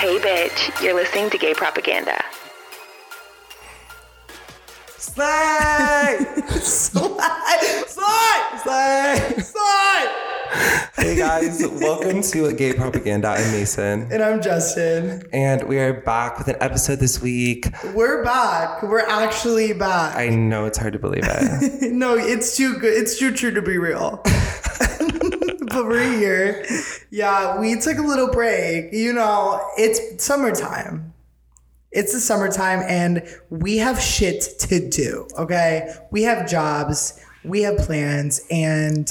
Hey, bitch, you're listening to gay propaganda. Slay! Slay! Slay! Slay! Slay! Hey guys, welcome to Gay Propaganda. I'm Mason. And I'm Justin. And we are back with an episode this week. We're back. We're actually back. I know it's hard to believe it. no, it's too good. It's too true to be real. Here. Yeah, we took a little break. You know, it's summertime. It's the summertime and we have shit to do, okay? We have jobs, we have plans, and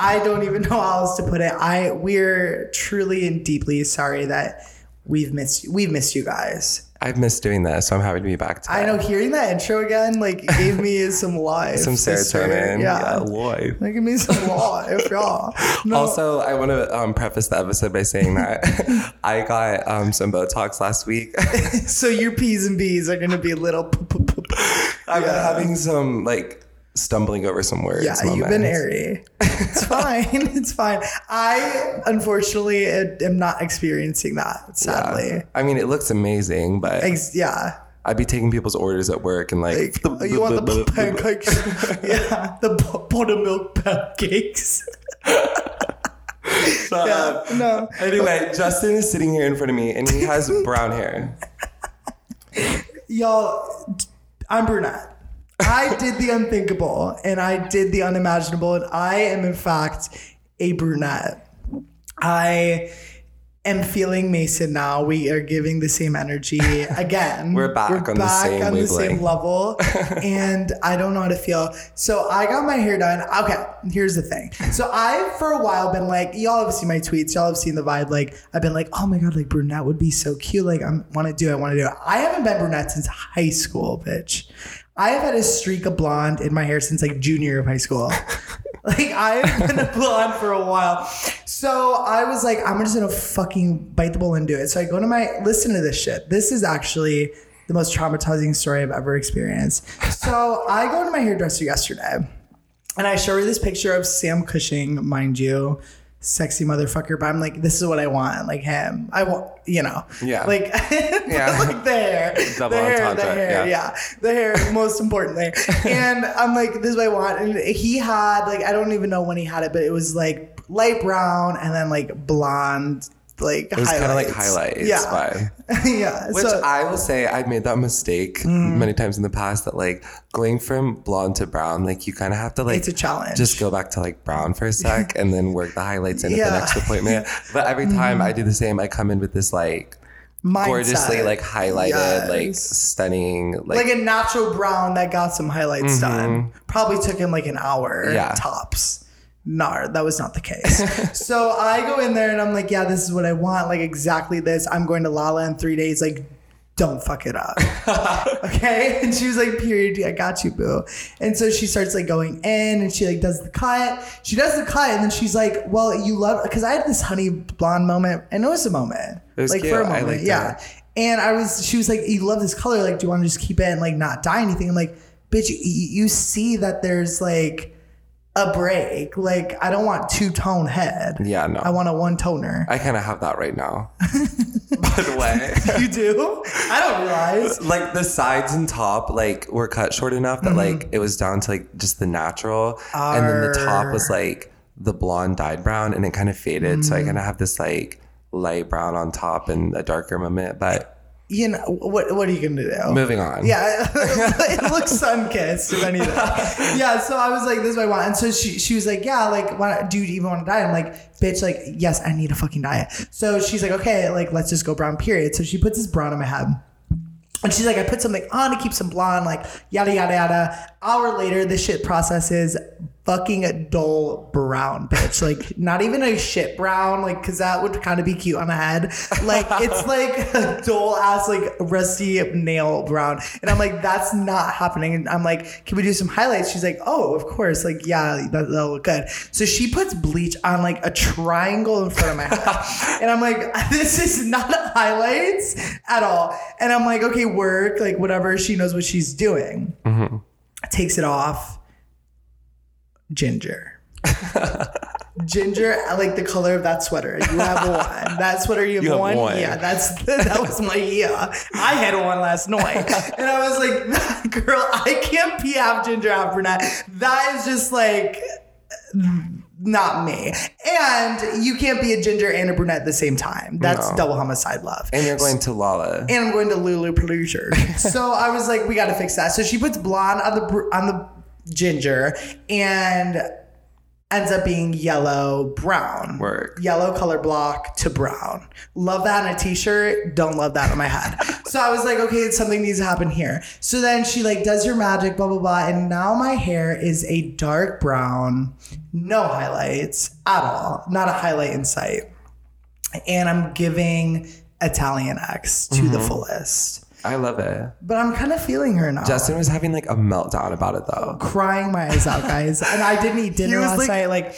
I don't even know how else to put it. I we're truly and deeply sorry that we've missed we've missed you guys. I've missed doing this, so I'm happy to be back today. I know hearing that intro again, like gave me some life. Some serotonin. Yeah. yeah life. Like give me some life, y'all. No. Also, I want to um, preface the episode by saying that I got um, some Botox last week. so your P's and B's are gonna be a little. I've been having some like stumbling over some words. Yeah, you've been airy. It's fine. it's fine. I unfortunately am not experiencing that. Sadly. Yeah. I mean, it looks amazing, but Ex- yeah. I'd be taking people's orders at work and like, like oh, you want the pancakes? yeah, the buttermilk pancakes. yeah, no. Anyway, Justin is sitting here in front of me and he has brown hair. Y'all, I'm brunette. I did the unthinkable and I did the unimaginable, and I am in fact a brunette. I am feeling Mason now. We are giving the same energy again. We're back We're on, back the, same on the same level, and I don't know how to feel. So I got my hair done. Okay, here's the thing. So I, for a while, been like, y'all have seen my tweets. Y'all have seen the vibe. Like I've been like, oh my god, like brunette would be so cute. Like I want to do. it. I want to do it. I haven't been brunette since high school, bitch. I have had a streak of blonde in my hair since like junior of high school. like I've been a blonde for a while. So I was like, I'm just gonna fucking bite the bullet and do it. So I go to my listen to this shit. This is actually the most traumatizing story I've ever experienced. So I go to my hairdresser yesterday and I show her this picture of Sam Cushing, mind you, sexy motherfucker, but I'm like, this is what I want, like him. I want, you know, yeah, like, yeah, like the hair, Double the hair, the hair, yeah. yeah, the hair, most importantly. and I'm like, this is what I want. And he had like, I don't even know when he had it, but it was like light brown and then like blonde like it was kind of like highlights. Yeah, yeah. Which so, I will say I've made that mistake mm, many times in the past. That like going from blonde to brown, like you kind of have to like it's a challenge. Just go back to like brown for a sec and then work the highlights in yeah. at the next appointment. But every time mm. I do the same, I come in with this like. Mindset. gorgeously like highlighted, yes. like stunning, like, like, a natural brown that got some highlights mm-hmm. done. Probably took him like an hour, yeah. tops no, that was not the case. so I go in there and I'm like, yeah, this is what I want. Like exactly this. I'm going to Lolla in three days. Like, don't fuck it up. okay. And she was like, period, I got you, boo. And so she starts like going in and she like does the cut. She does the cut and then she's like, well, you love because I had this honey blonde moment and it was a moment. It was like cute. for a moment. yeah. And I was, she was like, you love this color. Like, do you want to just keep it and like not dye anything? I'm like, bitch, you, you see that there's like, a break. Like I don't want two tone head. Yeah, no. I want a one toner. I kind of have that right now. By the way, you do? I don't realize. Like the sides and top, like were cut short enough that mm-hmm. like it was down to like just the natural, Arr. and then the top was like the blonde dyed brown, and it kind of faded. Mm. So I mm. kind of have this like light brown on top and a darker moment, but you know what what are you gonna do? Moving on. Yeah it looks sun kissed if anything yeah so i was like this is what i want. And so she, she was like yeah like why, do you even want to diet i'm like bitch like yes i need a fucking diet. So she's like okay like let's just go brown period. So she puts this brown on my head. And she's like, I put something on to keep some blonde, like yada yada yada. Hour later, this shit processes fucking dull brown, bitch. Like not even a shit brown, like because that would kind of be cute on a head. Like it's like a dull ass, like rusty nail brown. And I'm like, that's not happening. And I'm like, can we do some highlights? She's like, oh, of course. Like yeah, that, will look good. So she puts bleach on like a triangle in front of my head, and I'm like, this is not highlights at all. And I'm like, okay, work, like whatever. She knows what she's doing. Mm-hmm. Takes it off ginger. ginger, I like the color of that sweater. You have one. That sweater you have, You have one? one. Yeah, that's that was my yeah. I had one last night, and I was like, girl, I can't be half ginger, half brunette. That is just like not me. And you can't be a ginger and a brunette at the same time. That's No. double homicide love. And you're going to Lolla. and I'm going to Lulu Pleasure. so I was like, we got to fix that. So she puts blonde on the br- on the ginger and ends up being yellow brown. Work. Yellow color block to brown. Love that on a t-shirt. Don't love that on my head. so I was like, okay, something needs to happen here. So then she like does your magic, blah blah blah, and now my hair is a dark brown, no highlights at all, not a highlight in sight, and I'm giving Italian X to the mm-hmm. fullest. I love it. But I'm kind of feeling her now. Justin was having like a meltdown about it though. crying my eyes out, guys. And I didn't eat dinner last like- night. Like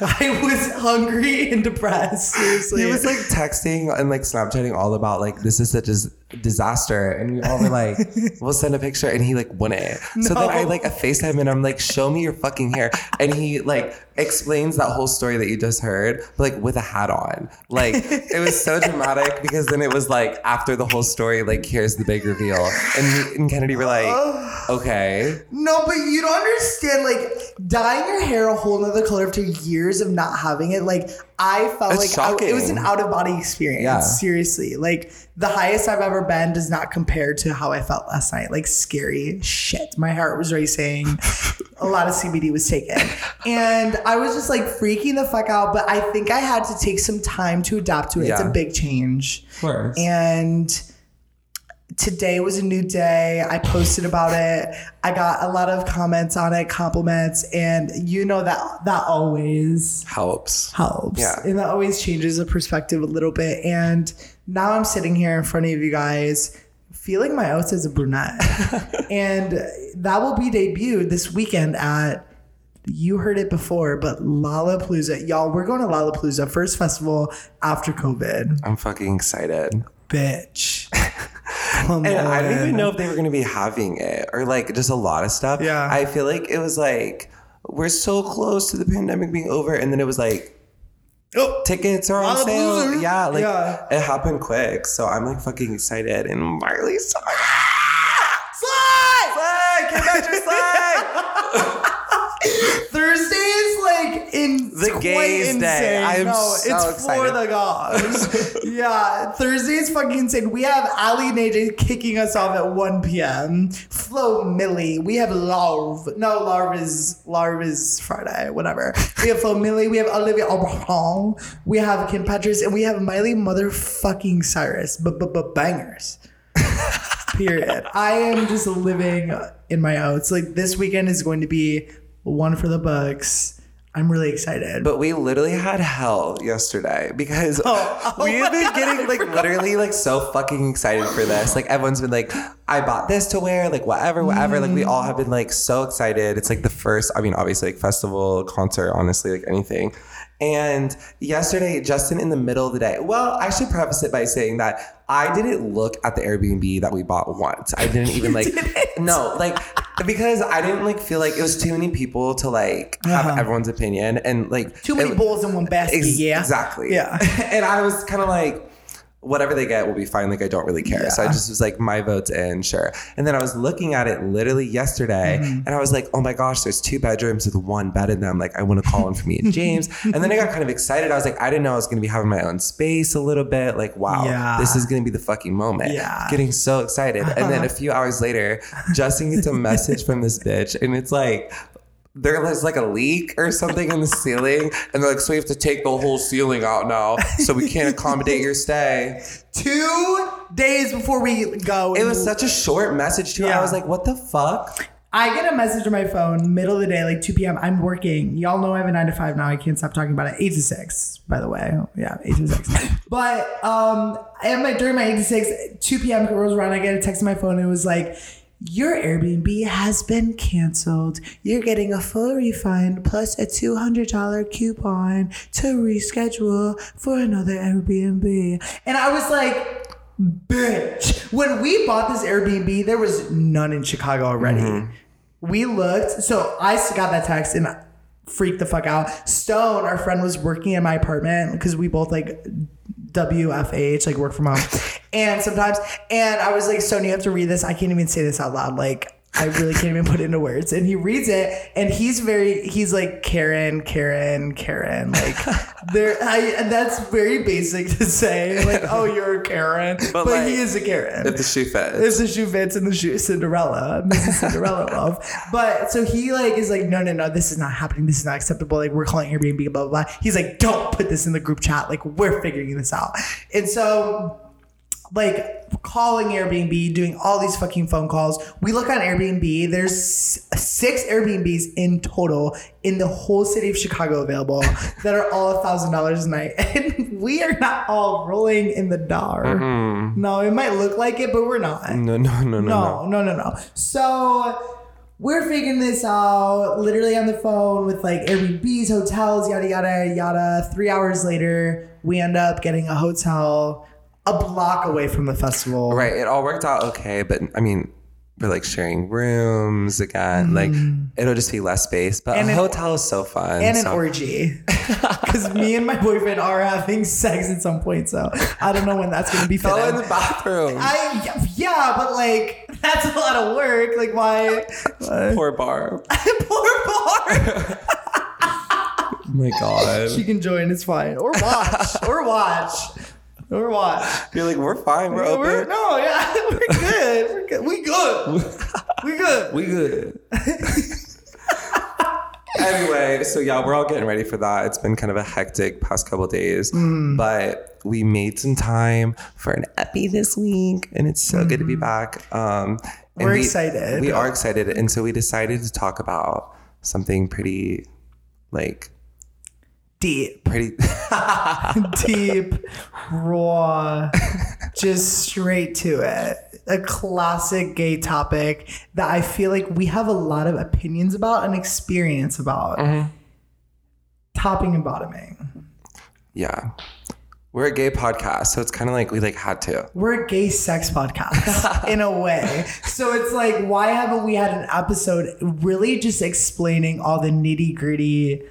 I was hungry and depressed. Seriously. He was like texting and like Snapchatting all about like this is such a dis- disaster, and we all were like, "We'll send a picture," and he like wouldn't. So then I like a FaceTime and I'm like, "Show me your fucking hair," and he like explains that whole story that you just heard, but like with a hat on. Like it was so dramatic because then it was like after the whole story, like here's the big reveal, and me and Kennedy were like, "Okay." No, but you don't understand. Like dyeing your hair a whole nother color after years of not having it. Like I felt It's like I- it was an out of body experience. Yeah. Seriously, like the highest I've ever been does not compare to how I felt last night. Like scary shit. My heart was racing. a lot of CBD was taken, and I was just like freaking the fuck out. But I think I had to take some time to adapt to it. It's a big change. Of course. And today was a new day. I posted about it. I got a lot of comments on it, compliments, and you know that that always Helps. helps. Yeah. And that always changes the perspective a little bit. And now I'm sitting here in front of you guys feeling my oats as a brunette. and that will be debuted this weekend at you heard it before, but Lollapalooza. Y'all, we're going to Lollapalooza, first festival after COVID. I'm fucking excited. Bitch. Come And I don't even know if they were going to be having it or like just a lot of stuff. Yeah. I feel like it was like, we're so close to the pandemic being over. And then it was like, Oh, tickets are on sale. Yeah. Like Yeah. it happened quick. So I'm like fucking excited. And Marley's so. slide! Slay! Kim Petras, slay! Thursday is like in The gays' day. I am no, so it's for the gods. yeah, Thursday is fucking insane. We have Aly and AJ kicking us off at 1 p.m. Flo Milli. We have Larv. No, Larv is Larv is Friday. Whatever. We have Flo Milli. We have Olivia Abraham. We have Kim Petras, and we have Miley motherfucking Cyrus. But bangers. Period. I am just living in my oats. Like this weekend is going to be one for the books. I'm really excited. But we literally had hell yesterday because Oh, oh we have been God, getting like literally like so fucking excited for this. Like everyone's been like, I bought this to wear, like whatever, whatever. Like we all have been like so excited. It's like the first, I mean, obviously like festival, concert, honestly, like anything. And yesterday, Justin in the middle of the day, well, I should preface it by saying that I didn't look at the Airbnb that we bought once. I didn't even like, no, like, because I didn't like feel like it was too many people to like have Uh-huh. everyone's opinion and like Too many it- balls in one basket. Ex- yeah. Exactly. Yeah. and I was kind of like, whatever they get will be fine. Like I don't really care. So I just was like, my vote's in, sure. And then I was looking at it literally yesterday, Mm-hmm. and I was like, oh my gosh, there's two bedrooms with one bed in them. Like I want to call in for me and James. and then I got kind of excited. I was like, I didn't know I was gonna be having my own space a little bit. Like wow, Yeah. this is gonna be the fucking moment. Yeah. Getting so excited. And then a few hours later, Justin gets a message from this bitch, and it's like there's like a leak or something in the ceiling, and they're like, so we have to take the whole ceiling out now, so we can't accommodate your stay. Two days before we go. It was such a short message too. I was like, what the fuck? I get a message on my phone, middle of the day, like 2 p.m. I'm working. Y'all know I have a nine to five now. I can't stop talking about it. Eight to six, by the way. Yeah, eight to six. but um, and my during my eight to six, 2 p.m. rolls around. I get a text on my phone. And it was like, your Airbnb has been canceled. You're getting a full refund plus a $200 coupon to reschedule for another Airbnb. And I was like, bitch. When we bought this Airbnb, there was none in Chicago already. Mm-hmm. We looked, so I got that text and freaked the fuck out. Stone, our friend, was working in my apartment because we both like WFH, like work from home. And sometimes, and I was like, Stone, you have to read this. I can't even say this out loud. Like, I really can't even put it into words. And he reads it, and he's very, he's like Karen, Karen, Karen. Like, there, I, and that's very basic to say. Like, oh, you're a Karen, but, like, he is a Karen If the shoe fits. if the shoe fits and the shoe Cinderella, Mrs. Cinderella love. But so he like is like, no, no, no, this is not happening. This is not acceptable. Like we're calling Airbnb, blah blah blah. He's like, don't put this in the group chat. Like we're figuring this out. And so like calling Airbnb, doing all these fucking phone calls. We look on Airbnb. There's six Airbnbs in total in the whole city of Chicago available that are all a thousand dollars a night, and we are not all rolling in the dar. No, it might look like it, but we're not. no, no, no, no, no. No, no, no, no. So we're figuring this out literally on the phone with like Airbnbs, hotels, yada, yada, yada. Three hours later, we end up getting a hotel a block away from the festival. Right. It all worked out okay, but I mean, we're like sharing rooms again. Like mm. it'll just be less space, but. And a an- hotel is so fun. And an orgy. Because me and my boyfriend are having sex at some point. So I don't know when that's going to be Go in the bathroom. I, yeah, but like, that's a lot of work. Like, why? why- Poor Barb. Poor Barb. Oh my god. She can join. It's fine. Or watch. or watch. Or watch. You're like, we're fine. We're. We're, no, yeah, we're good. We're good. We good. We good. We good. anyway, so yeah, we're all getting ready for that. It's been kind of a hectic past couple days, Mm. but we made some time for an epi this week, and it's so good to be back. Um, Mm. We're we- excited. We are excited, and so we decided to talk about something pretty, like, Deep. pretty. Deep. Raw. Just straight to it. A classic gay topic that I feel like we have a lot of opinions about and experience about. Mm-hmm. Topping and bottoming. yeah, we're a gay podcast, so it's kind of like we like had to. we're a gay sex podcast in a way. So it's like, why haven't we had an episode really just explaining all the nitty gritty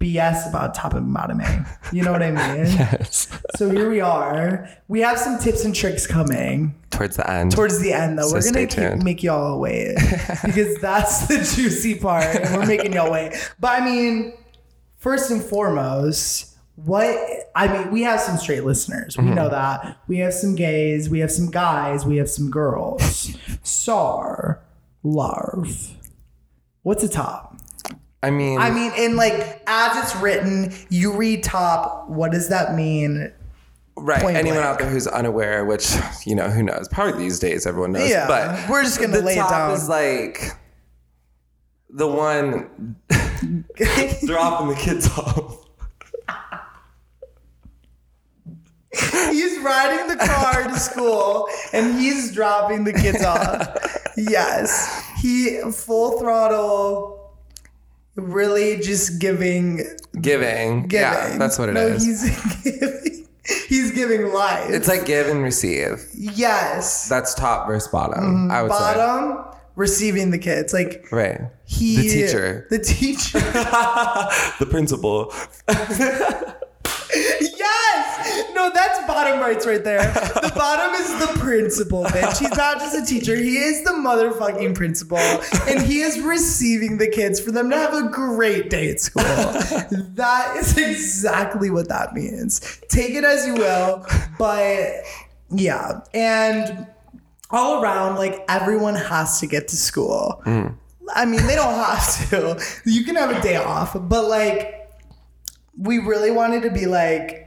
BS about top and bottoming? You know what I mean? Yes. So here we are. We have some tips and tricks coming Towards the end. towards the end, though. So we're gonna make y'all wait because that's the juicy part, we're making y'all wait. But I mean, first and foremost, what I mean, we have some straight listeners. We Mm-hmm. know that. We have some gays. We have some guys. We have some girls. Sar, larv. What's a top? I mean, I mean, in like as it's written, you read top. What does that mean? Right. Point Anyone blank. out there who's unaware, which you know, who knows? Probably these days, everyone knows. Yeah, but we're just gonna lay it top down. Is like the one dropping the kids off. He's riding the car to school and he's dropping the kids off. Yes. He full throttle, really just giving. Giving. giving. Yeah, that's what it no, is. He's giving, he's giving life. It's like give and receive. yes. That's top versus bottom. I would say. Bottom, receiving the kids. Like Right. he. the teacher. The teacher. the principal. No, that's bottom rights right there. The bottom is the principal, bitch. He's not just a teacher. He is the motherfucking principal. And he is receiving the kids for them to have a great day at school. That is exactly what that means. Take it as you will, but yeah. And all around, like everyone has to get to school. Mm. I mean, they don't have to. You can have a day off, but like we really wanted to be like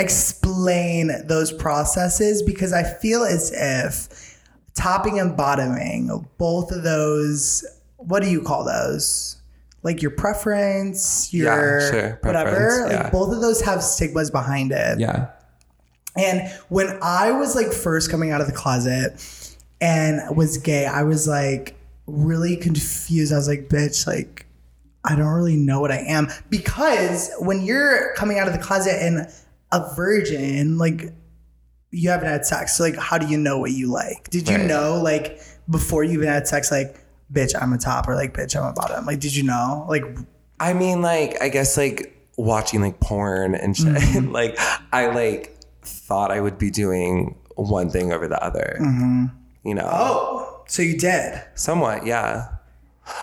explain those processes because I feel as if topping and bottoming, both of those, what do you call those? Like your preference, your sure, whatever. preference, Like both of those have stigmas behind it. Yeah. And when I was like first coming out of the closet and was gay, I was like really confused. I was like, bitch, like, I don't really know what I am. Because when you're coming out of the closet and a virgin, like, you haven't had sex. So, like, how do you know what you like? Did you Right. know, like, before you even had sex, like, bitch, I'm a top or like bitch, I'm a bottom? Like, did you know? Like, I mean, like, I guess like watching like porn and shit. Mm-hmm. like, I like thought I would be doing one thing over the other. You know, Mm-hmm. oh, so you did. somewhat, yeah.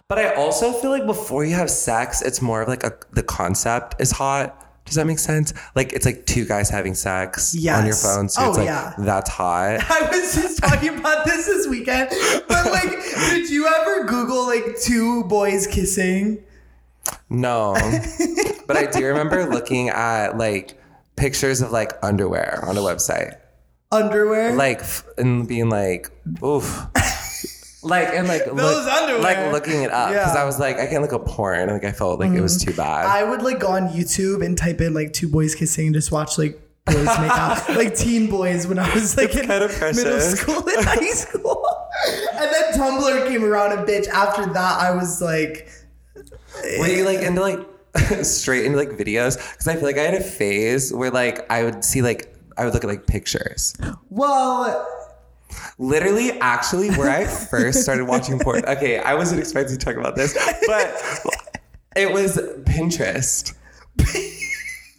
But I also feel like before you have sex, it's more of like a the concept is hot. Does that make sense? Like it's like two guys having sex on your phone, so Oh, it's like yeah. that's hot. I was just talking about this this weekend, but like, did you ever Google like two boys kissing? No, but I do remember looking at like pictures of like underwear on a website. Underwear? like f- and being like oof like and like Those underwear. like looking it up because Yeah. i was like i can't look up porn like i felt like it was mm-hmm. too bad I would like go on YouTube and type in like two boys kissing and just watch like boys make out, like teen boys when I was like in kind of middle school and high school. And then Tumblr came around and bitch. After that, I was like, were you like eh. into like straight into like videos because i feel like i had a phase where like i would see like i would look at like pictures well, literally actually where i first started watching porn okay i wasn't expecting to talk about this but it was pinterest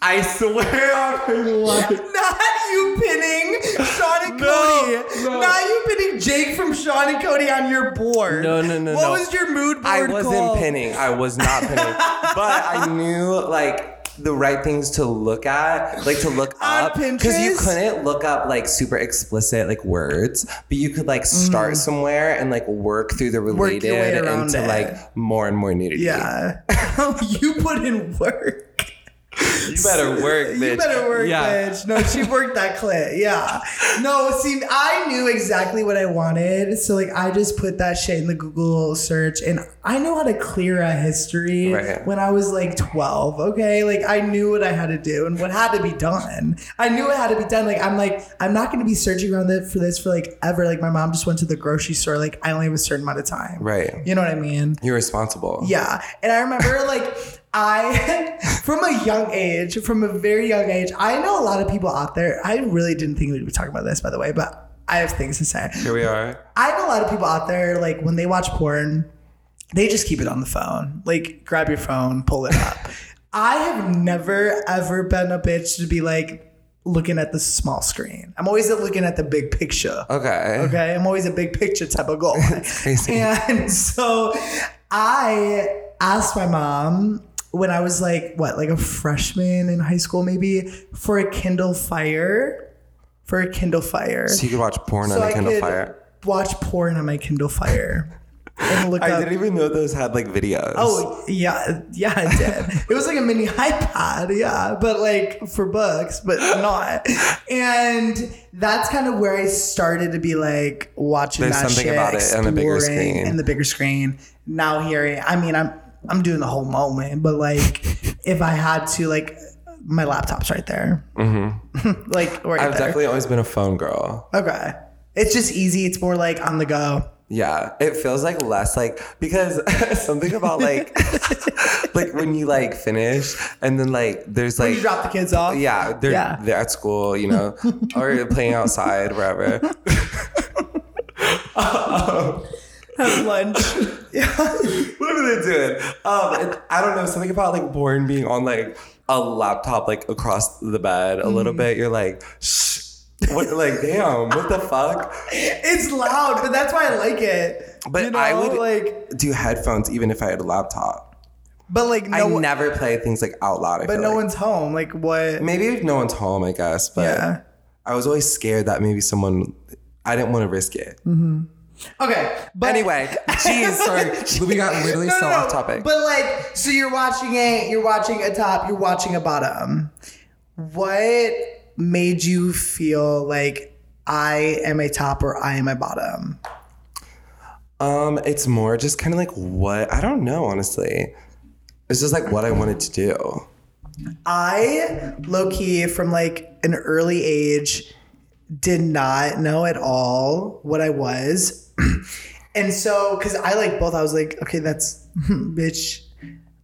i swear on my life not you pinning Sean and No, Cody. no. Not you pinning Jake from Sean and Cody on your board. No, no, no, What no. was your mood board I wasn't called? pinning. I was not pinning. but I knew like the right things to look at, like to look up, because you couldn't look up like super explicit like words, but you could like start somewhere and like work through the Mm. Work your way related into it. like more and more nudity. Yeah. you put in work. You better work, bitch. You better work, yeah. bitch. No, she worked that clit. Yeah. No, see, I knew exactly what I wanted. So, like, I just put that shit in the Google search and I knew how to clear a history Right. when I was like 12. Okay. Like, I knew what I had to do and what had to be done. I knew it had to be done. Like, I'm like, I'm not going to be searching around for this for like ever. Like, my mom just went to the grocery store. Like, I only have a certain amount of time. Right. You know what I mean? You're responsible. Yeah. And I remember like I from a young age, from a very young age, I know a lot of people out there. I really didn't think we'd be talking about this by the way, but I have things to say. Here we are. I know a lot of people out there like when they watch porn, they just keep it on the phone. Like grab your phone, pull it up. I have never ever been a bitch to be like looking at the small screen. I'm always looking at the big picture. Okay. Okay, I'm always a big picture type of crazy. And so I asked my mom when I was like, what, like a freshman in high school, maybe, for a Kindle Fire. For a Kindle Fire. So you could watch porn So on a I Kindle could Fire. watch porn on my Kindle Fire. And look I up. didn't even know those had like videos. Oh yeah, yeah, it did. it was like a mini iPad, yeah, but like for books, but not. And that's kind of where I started to be like watching There's that something shit, about it on the bigger screen. in the bigger screen. Now hearing, I mean, I'm I'm doing the whole moment, but like if I had to, like my laptop's right there, mm-hmm. like right I've there. definitely always been a phone girl. okay, it's just easy. It's more like on the go. Yeah, it feels like less like because something about like like when you like finish and then like there's like you drop the kids off. yeah they're Yeah. they're at school you know or playing outside wherever. Have lunch. what are they doing? Um, it, I don't know something about like born being on like a laptop like across the bed a little Mm. bit. You're like shh. What like damn? What the fuck? It's loud, but that's why I like it. But you know, I would like, do headphones even if I had a laptop. but like I no, one, never play things like out loud. I but no like. one's home. Like what? Maybe if no one's home, I guess. But Yeah. I was always scared that maybe someone. I didn't want to risk it. Okay, but Anyway, geez, sorry, we got literally No, so no, off topic. But like, so you're watching a, you're watching a top, you're watching a bottom. What made you feel like I am a top or I am a bottom? um, it's more just kind of like what I don't know. Honestly, it's just like what I wanted to do. I low key from like an early age did not know at all what I was. and so, cause I like both, I was like, okay, that's hmm, bitch.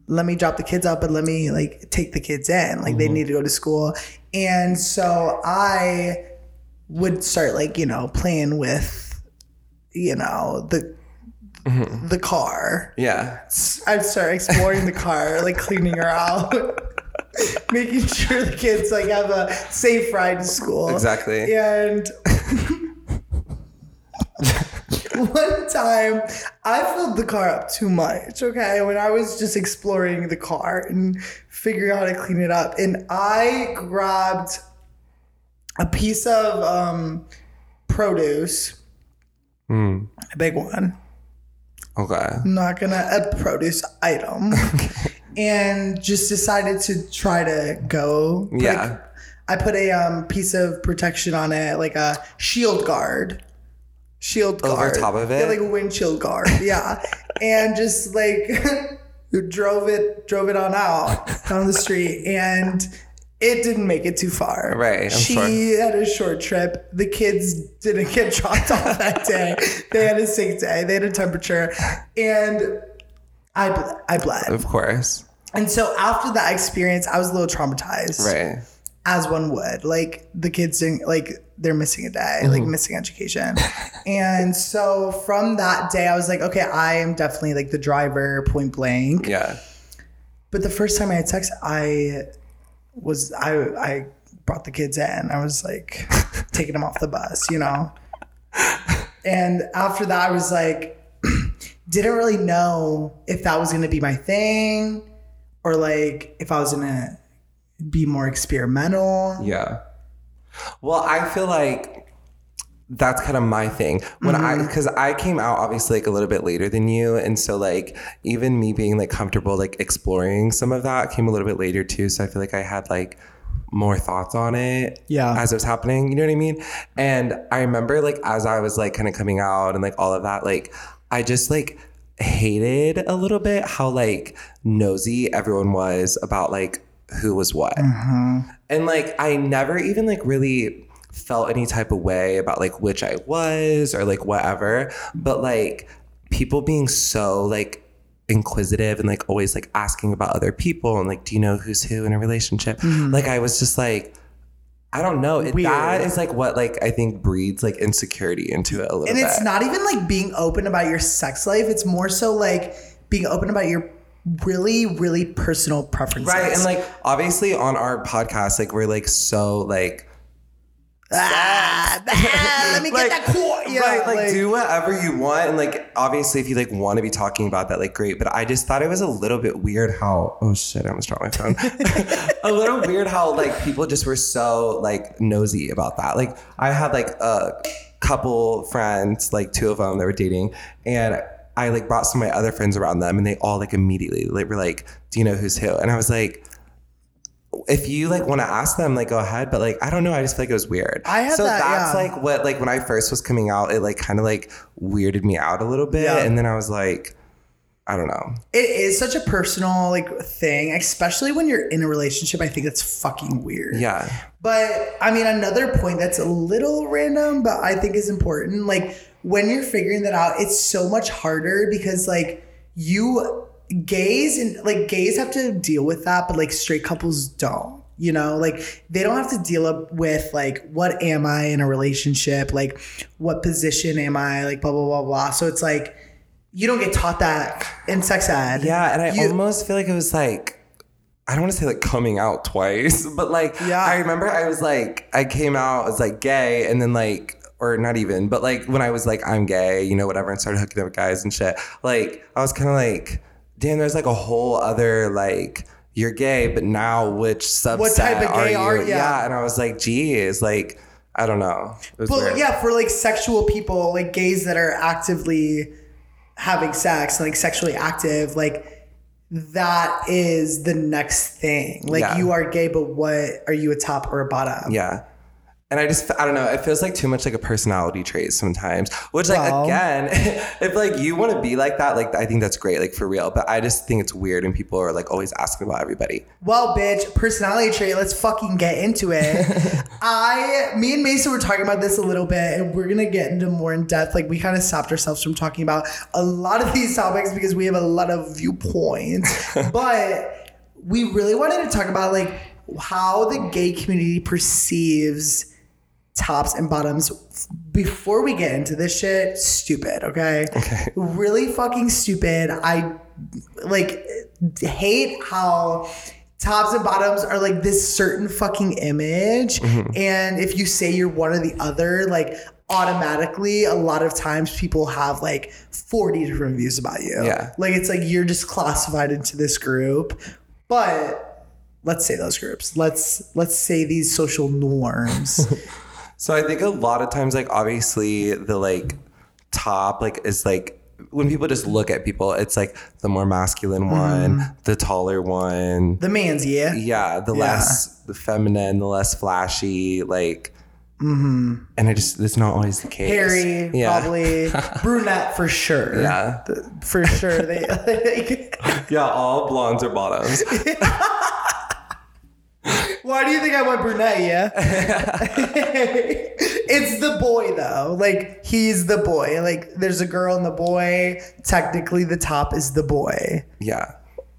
Let me drop the kids up and let me like take the kids in. Like they mm-hmm. need to go to school. And so I would start like, you know, playing with, you know, the mm-hmm. the car. Yeah. I'd start exploring the car, like cleaning her out, making sure the kids like have a safe ride to school. Exactly. And one time I filled the car up too much, okay, when I was just exploring the car and figuring out how to clean it up. And I grabbed a piece of um, produce, Mm. a big one. Okay. I'm not gonna a produce item, and just decided to try to go. A- Yeah. I put a um, piece of protection on it, like a shield guard. Shield Over guard. top of it? Yeah, like a windshield guard. Yeah. and just like drove it drove it on out down the street and it didn't make it too far. Right, I'm she sure. had a short trip. The kids didn't get dropped off that day. They had a sick day. They had a temperature. And I ble- I bled. Of course. And so after that experience, I was a little traumatized Right. as one would. Like the kids didn't like they're missing a day, like mm-hmm. missing education. and so from that day, I was like, okay, I am definitely like the driver, point blank. Yeah. But the first time I had sex, I was I I brought the kids in. I was like taking them off the bus, you know. And after that, I was like, didn't really know if that was gonna be my thing, or like if I was gonna be more experimental. Yeah. Well, I feel like that's kind of my thing. When I mm-hmm. because I came out obviously like a little bit later than you, and so like even me being like comfortable like exploring some of that came a little bit later too. So I feel like I had like more thoughts on it Yeah. as it was happening you know what i mean and i remember like as i was like kind of coming out and like all of that like i just like hated a little bit how like nosy everyone was about like who was what mm-hmm. and like I never even like really felt any type of way about like which I was or like whatever. But like people being so like inquisitive and like always like asking about other people and like do you know who's who in a relationship? Mm-hmm. Like I was just like I don't know. It, that is like what like I think breeds like insecurity into it a little And bit. it's not even like being open about your sex life. It's more so like being open about your really, really personal preferences. Right. And like obviously on our podcast, like we're like so like ah, ah, let me like, get that core. Yeah, right, like, do whatever you want, and like obviously, if you like want to be talking about that, like great. But I just thought it was a little bit weird how oh shit, I almost dropped my phone. a little weird how like people just were so like nosy about that. Like I had like a couple friends, like two of them that were dating, and I like brought some of my other friends around them, and they all like immediately like were like, "Do you know who's who?" And I was like if you like want to ask them, like go ahead. But like I don't know, I just feel like it was weird. I had so that, that's yeah. like what like when I first was coming out, it like kind of like weirded me out a little bit, Yeah. and then I was like, I don't know. It is such a personal like thing, especially when you're in a relationship. I think that's fucking weird. Yeah, But I mean, another point that's a little random, but I think is important. Like when you're figuring that out, it's so much harder because like you gays and like gays have to deal with that, but like straight couples don't. You know, like they don't have to deal up with like what am I in a relationship, like what position am I, like blah blah blah blah. So it's like you don't get taught that in sex ed. yeah, and I You- almost feel like it was like. I don't want to say like coming out twice, but like Yeah. I remember I was like I came out as like gay and then like or not even, but like when I was like I'm gay, you know whatever and started hooking up with guys and shit. Like I was kind of like damn there's like a whole other like you're gay, but now which subset what type of gay are are- you? yeah. and I was like geez, like I don't know. It was But weird. yeah, for like sexual people, like gays that are actively having sex, like sexually active, like that is the next thing. Like Yeah. you are gay, but what are you a top or a bottom? Yeah. And I just, I don't know, it feels like too much like a personality trait sometimes, which, like, again, if like you want to be like that, like, I think that's great, like, for real. But I just think it's weird when people are like always asking about everybody. Well, bitch, personality trait. Let's fucking get into it. I, me and Mason were talking about this a little bit, and we're gonna get into more in depth. Like we kind of stopped ourselves from talking about a lot of these topics because we have a lot of viewpoints. but we really wanted to talk about like how the gay community perceives tops and bottoms before we get into this shit, stupid, okay? Okay. Really fucking stupid. I like hate how tops and bottoms are like this certain fucking image. Mm-hmm. And if you say you're one or the other, like automatically a lot of times people have like 40 different views about you. Yeah. Like it's like you're just classified into this group. But let's say those groups. Let's let's say these social norms. So I think a lot of times, like obviously the like top like is like when people just look at people, it's like the more masculine mm-hmm. one, the taller one. the man's yeah. Yeah, the less the feminine, the less flashy, like mm-hmm. and I just it's not always the case. Hairy, yeah. probably brunette for sure. Yeah. for sure. They like, Yeah, all blondes are bottoms. why do you think I went brunette? Yeah, it's the boy though. Like he's the boy. Like there's a girl and the boy. Technically, the top is the boy. yeah.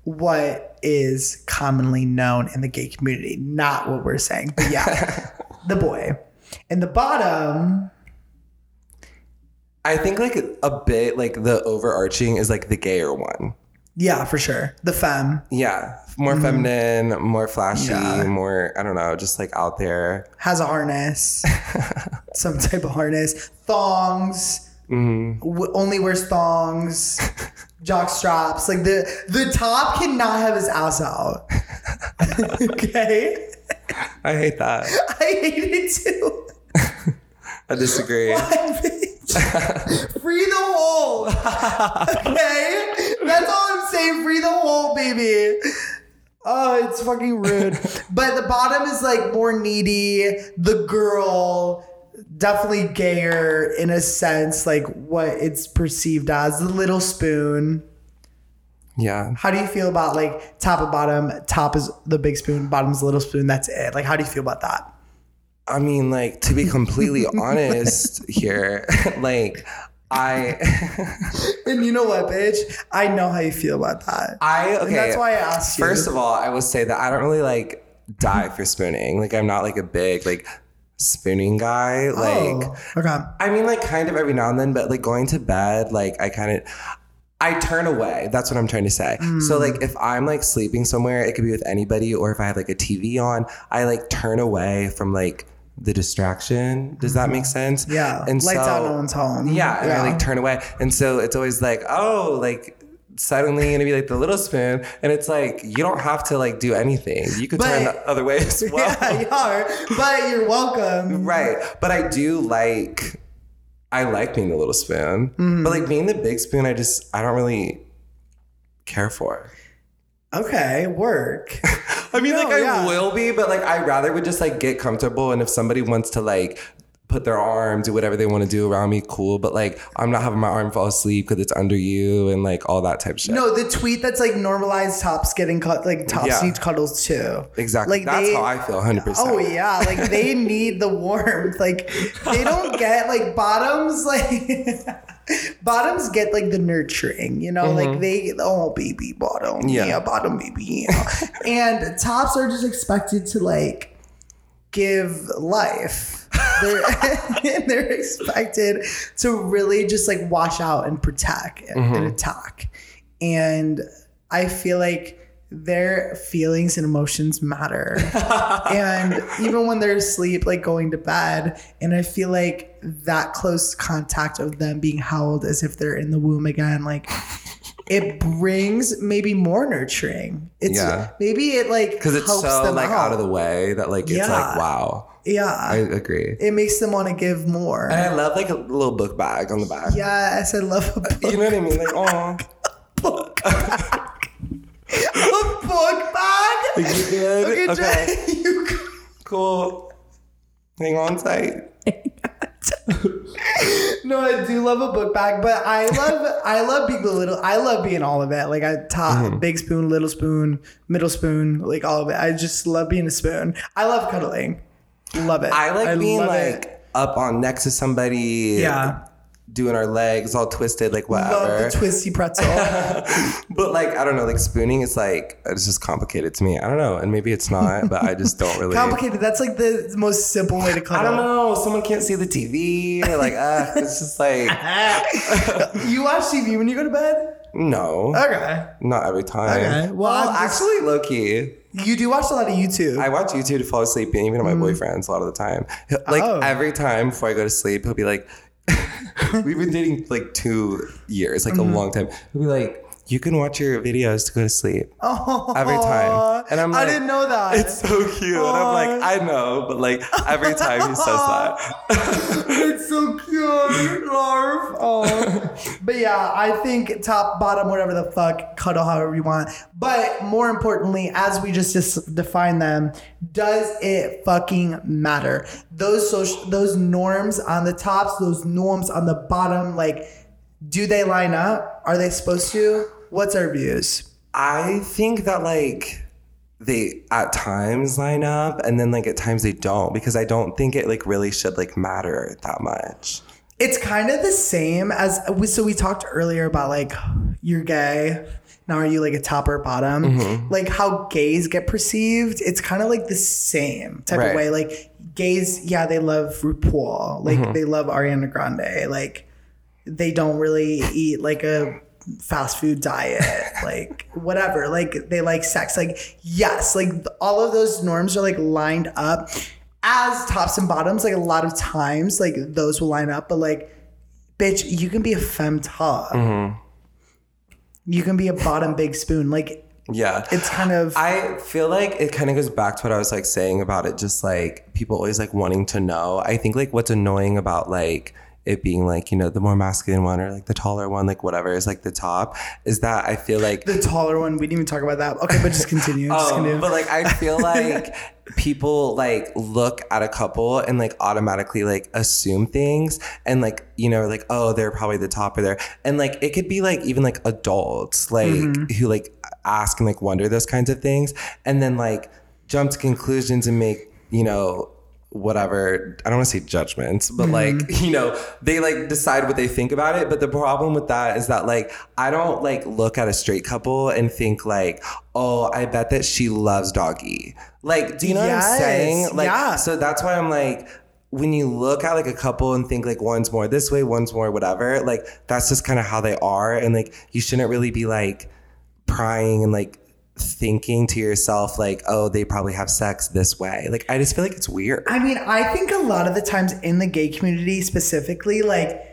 What is commonly known in the gay community, not what we're saying. But yeah, the boy. And the bottom, I think like a bit like the overarching is like the gayer one. yeah, for sure. The femme Yeah. More feminine, more flashy. Yeah. more I don't know, just like out there. has a harness, some type of harness, thongs. Mm-hmm. W- only wears thongs, jock straps. Like the the top cannot have his ass out. okay, I hate that. I hate it too. I disagree. Free the hole. Okay, that's all I'm saying. Free the hole, baby. Oh, it's fucking rude. but the bottom is like more needy. The girl, definitely gayer in a sense, like what it's perceived as. The little spoon. Yeah. How do you feel about like top and bottom? Top is the big spoon, bottom is the little spoon. That's it. Like, how do you feel about that? I mean, like, to be completely honest here, like, I, And you know what, bitch? I know how you feel about that. I, okay. And that's why I asked you. First of all, I will say that I don't really like die for spooning. Like, I'm not like a big, like, spooning guy. Oh, like, oh, okay. I mean, like, kind of every now and then, but like going to bed, like, I kind of, I turn away. That's what I'm trying to say. So, mm. like, if I'm like sleeping somewhere, it could be with anybody, or if I have like a TV on, I like turn away from like the distraction. Does that make sense? Yeah. And Lights so, out, no one's home. Yeah, and I like turn away, and so it's always like, oh, like suddenly gonna be like the little spoon, and it's like you don't have to like do anything. You could turn the other way as well. Yeah, you are. But you're welcome. Right. But I do like I like being the little spoon. Mm-hmm. But like being the big spoon, I just I don't really care for. Okay, work. I mean, No, like I yeah. will be, but like I rather would just like get comfortable and if somebody wants to like put their arm, do whatever they want to do around me, cool. But like I'm not having my arm fall asleep because it's under you and like all that type of shit. No, the tweet that's like normalized tops getting cut, like tops Yeah. need cuddles too. Exactly. Like That's they- how I feel 100%. Oh yeah, like they need the warmth. Like they don't get like bottoms. Like bottoms get like the nurturing. You know, like they oh baby bottom, Mm-hmm. Yeah. yeah, bottom baby, yeah. and tops are just expected to like give life. They're they're expected to really just like wash out and protect and, Mm-hmm. and attack. And I feel like their feelings and emotions matter. and even when they're asleep, like going to bed, and I feel like that close contact of them being held as if they're in the womb again, like it brings maybe more nurturing. It's Yeah. maybe it like Because it's helps so them like out of the way that like it's Yeah. like wow. yeah. I agree. it makes them want to give more. And I love like a little book bag on the back. Yes, I said love a book, You know what I mean? Like, oh, book bag. a book bag. you good? Okay, Okay, Jay, you cool. Hang on tight. No, I do love a book bag, but I love I love being the little I love being all of it. Like I top Mm-hmm. big spoon, little spoon, middle spoon, like all of it. I just love being a spoon. I love cuddling. Love it. I like being like it. up on next to somebody. Yeah. Doing our legs all twisted, like whatever. Love the twisty pretzel. but like I don't know, like spooning is like it's just complicated to me. I don't know, and maybe it's not, but I just don't really. Complicated. That's like the most simple way to cuddle. I don't know. Someone can't see the TV. Like, uh, it's just like you watch TV when you go to bed? no, Okay. not every time. Okay, well, Well, actually, low key. You do watch a lot of YouTube. I watch YouTube to fall asleep, and even my boyfriend's a lot of the time. Like Mm. Oh. every time before I go to sleep, he'll be like, "We've been dating like two years, like Mm-hmm. a long time." We'll be like, "You can watch your videos to go to sleep." oh, every time. And I'm like, I didn't know that. It's so cute, and I'm like, I know, but like every time he says that, It's so cute, Larf. Oh, but yeah, I think top, bottom, whatever the fuck, cuddle however you want. But more importantly, as we just dis- define them, does it fucking matter? Those social, those norms on the tops, those norms on the bottom, like, do they line up? Are they supposed to? What's our views? I think that like they at times line up, and then like at times they don't, because I don't think it like really should like matter that much. It's kind of the same as we, so we talked earlier about like you're gay. Now are you like a top or bottom? Mm-hmm. Like how gays get perceived. It's kind of like the same type of way. Like gays, yeah, they love RuPaul. Like Mm-hmm. they love Ariana Grande. Like they don't really eat like a fast food diet. like whatever. Like they like sex. Like yes, like all of those norms are like lined up as tops and bottoms. Like a lot of times, like those will line up. But like, bitch, you can be a femme top. Mm-hmm. You can be a bottom big spoon. Like Yeah. it's kind of I feel like it kind of goes back to what I was like saying about it, just like people always like wanting to know. I think like what's annoying about like it being like, you know, the more masculine one or like the taller one, like whatever is like the top, is that I feel like the taller one. We didn't even talk about that. Okay, but just continue. Just Um, continue. but like I feel like people like look at a couple and like automatically like assume things and like you know like oh they're probably the top or there and like it could be like even like adults like who like ask and like wonder those kinds of things and then like jump to conclusions and make you know whatever I don't want to say judgments, but mm-hmm. like, you know, they like decide what they think about it. But the problem with that is that like I don't like look at a straight couple and think like, oh, I bet that she loves doggy. Like, do you know what I'm saying? Like yeah. so that's why I'm like when you look at like a couple and think like one's more this way, one's more whatever, like that's just kind of how they are. And like you shouldn't really be like prying and like thinking to yourself like, oh, they probably have sex this way. Like I just feel like it's weird. I mean, I think a lot of the times in the gay community specifically, like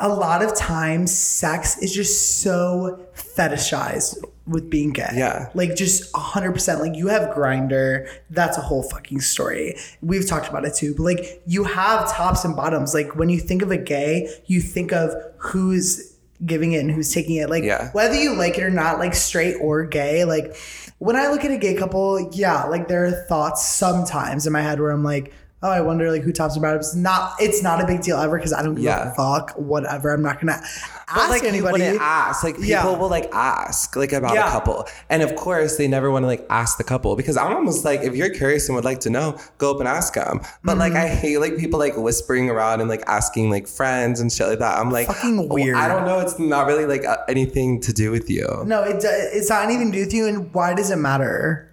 a lot of times sex is just so fetishized with being gay. Yeah. Like just 100%. Like you have Grindr, that's a whole fucking story. We've talked about it too. But like you have tops and bottoms. Like when you think of a gay, you think of who's giving it and who's taking it. Like Yeah. whether you like it or not, like straight or gay, like when I look at a gay couple, yeah, like there are thoughts sometimes in my head where I'm like, oh, I wonder like who tops and bottoms. Not, it's not a big deal ever because I don't give Yeah. a fuck. Whatever. I'm not gonna ask But like anybody. ask. Like people Yeah. will like ask like about Yeah. a couple. And of course they never want to like ask the couple because I'm almost like if you're curious and would like to know, go up and ask them. But like Mm-hmm. I hate like people like whispering around and like asking like friends and shit like that. I'm like Fucking oh, weird. I don't know. It's not really like anything to do with you. No, it, it's not anything to do with you. And why does it matter?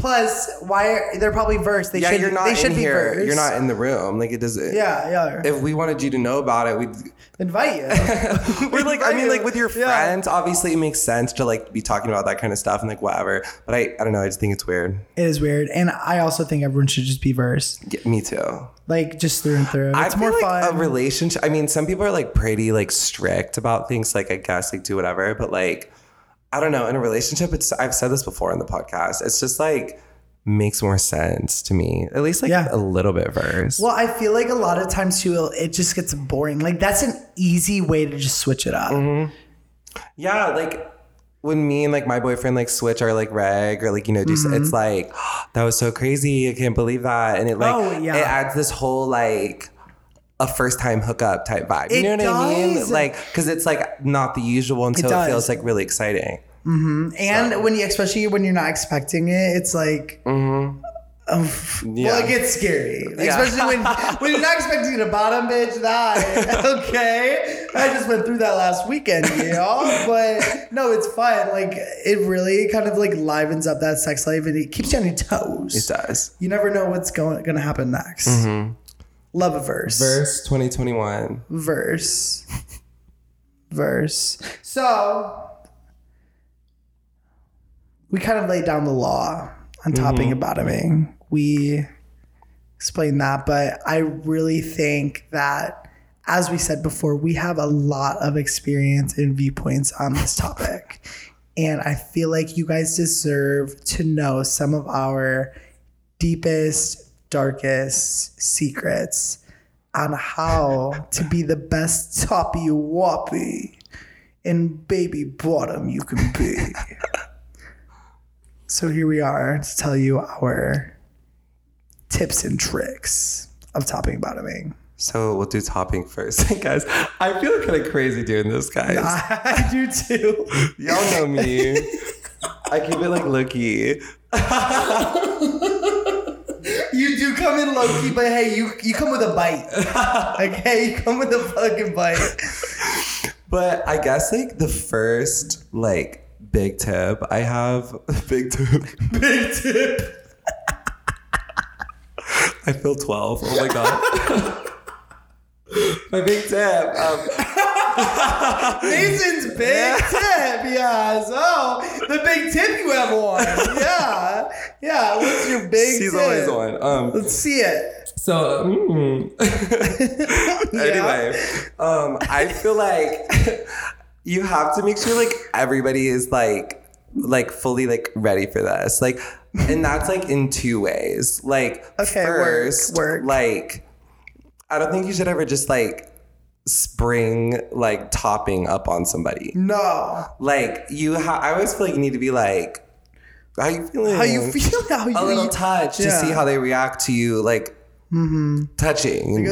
Plus, why are, they're probably versed? They Yeah, should. you're not they should in be here. versed. You're not in the room. Like it doesn't. Yeah, yeah. If we wanted you to know about it, we'd Invite you. Or like I mean like with your Yeah. friends, obviously it makes sense to like be talking about that kind of stuff and like whatever. But I I don't know, I just think it's weird. It is weird, and I also think everyone should just be versed, Yeah, me too. like just through and through. It's more like fun. a relationship. I mean, some people are like pretty like strict about things. Like I guess like do whatever, but like I don't know. In a relationship, it's I've said this before in the podcast. It's just like makes more sense to me. At least like Yeah. a little bit versed. well, I feel like a lot of times too, it just gets boring. Like that's an easy way to just switch it up. Mm-hmm. yeah, like when me and like my boyfriend like switch our like reg or like you know do Mm-hmm. it's like that was so crazy. I can't believe that, and it like Oh, yeah. it adds this whole like. A first time hookup type vibe. You It know what I mean? Like, cause it's like not the usual until it, does. feels like really exciting. And when you, especially when you're not expecting it, it's like, Mm-hmm. Well, Yeah. it gets scary, Yeah. especially when when you're not expecting to bottom bitch that. Okay, I just went through that last weekend, you know. But no, it's fun. Like it really kind of like livens up that sex life, and it keeps you on your toes. It does. You never know what's going going to happen next. Love a verse. Verse 2021. verse. Verse. So we kind of laid down the law on mm-hmm. topping and bottoming. We explained that but i really think that as we said before we have a lot of experience and viewpoints on this topic. And i feel like you guys deserve to know some of our deepest darkest secrets on how to be the best toppy woppy and baby bottom you can be. so here we are to tell you our tips and tricks of topping bottoming. So we'll do topping first. guys, I feel kind of crazy doing this, guys. I do too. Y'all know me. I keep it like looky. Come in low key, but hey, you you come with a bite. Okay, you come with a fucking bite. But I guess like the first like big tip I have big tip. Big tip. I feel 12. Oh my god. My big tip. Um, Mason's big tip, yeah. So the big tip you have on, yeah, yeah. What's your big she's tip? always on. Um, Let's see it. So, mm. anyway, um, I feel like you have to make sure like everybody is like like fully like ready for this. Like, and that's like in two ways. Like, Okay, work, first, work. like, I don't think you should ever just like spring like topping up on somebody. No, Like, you, ha- I always feel like you need to be like, how you feeling? how you feel? How you a little touch to Yeah. Mm-hmm. see how they react to you, like mm-hmm. touching.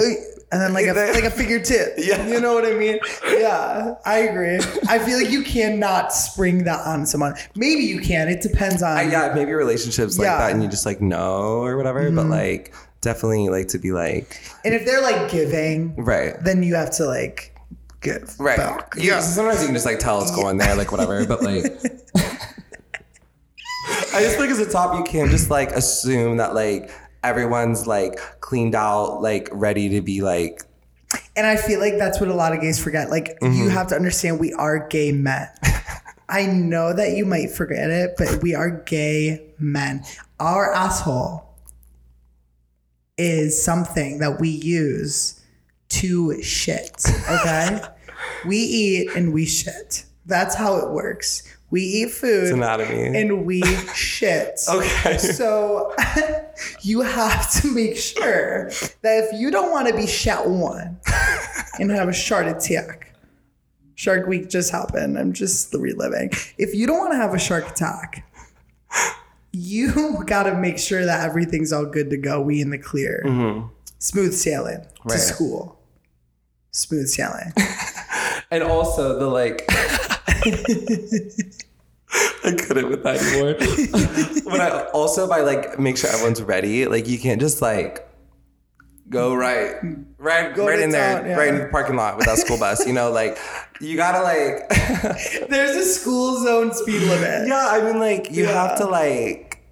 and then like a like a finger tip. Yeah. you know what I mean. Yeah, I agree. I feel like you cannot spring that on someone. Maybe you can. It depends on. I, yeah, maybe relationships like Yeah. Mm-hmm. that, and you just like no or whatever. But like, definitely like to be like, And if they're like giving, right, then you have to like give right. back. Yeah. Sometimes you can just like tell it's going there, like whatever. But like, I just think as a top, you can't just like assume that like everyone's like cleaned out, like ready to be like. And I feel like that's what a lot of gays forget. Like Mm-hmm. you have to understand we are gay men. I know that you might forget it, but we are gay men. Our asshole is something that we use to shit. Okay? we eat and we shit. That's how it works. We eat food anatomy. and we shit. Okay. So you have to make sure that if you don't want to be shot one and have a shark attack, Shark Week just happened. I'm just reliving. If you don't want to have a shark attack, you got to make sure that everything's all good to go. We in the clear. Smooth sailing to Mm-hmm. School. Smooth sailing. And also the like. I couldn't with that anymore. but I also by like make sure everyone's ready. Like you can't just like go right, right, Go right in there, town, yeah. right in the parking lot with that school bus. You know, like you gotta like. There's a school zone speed limit. yeah, I mean, like you have to like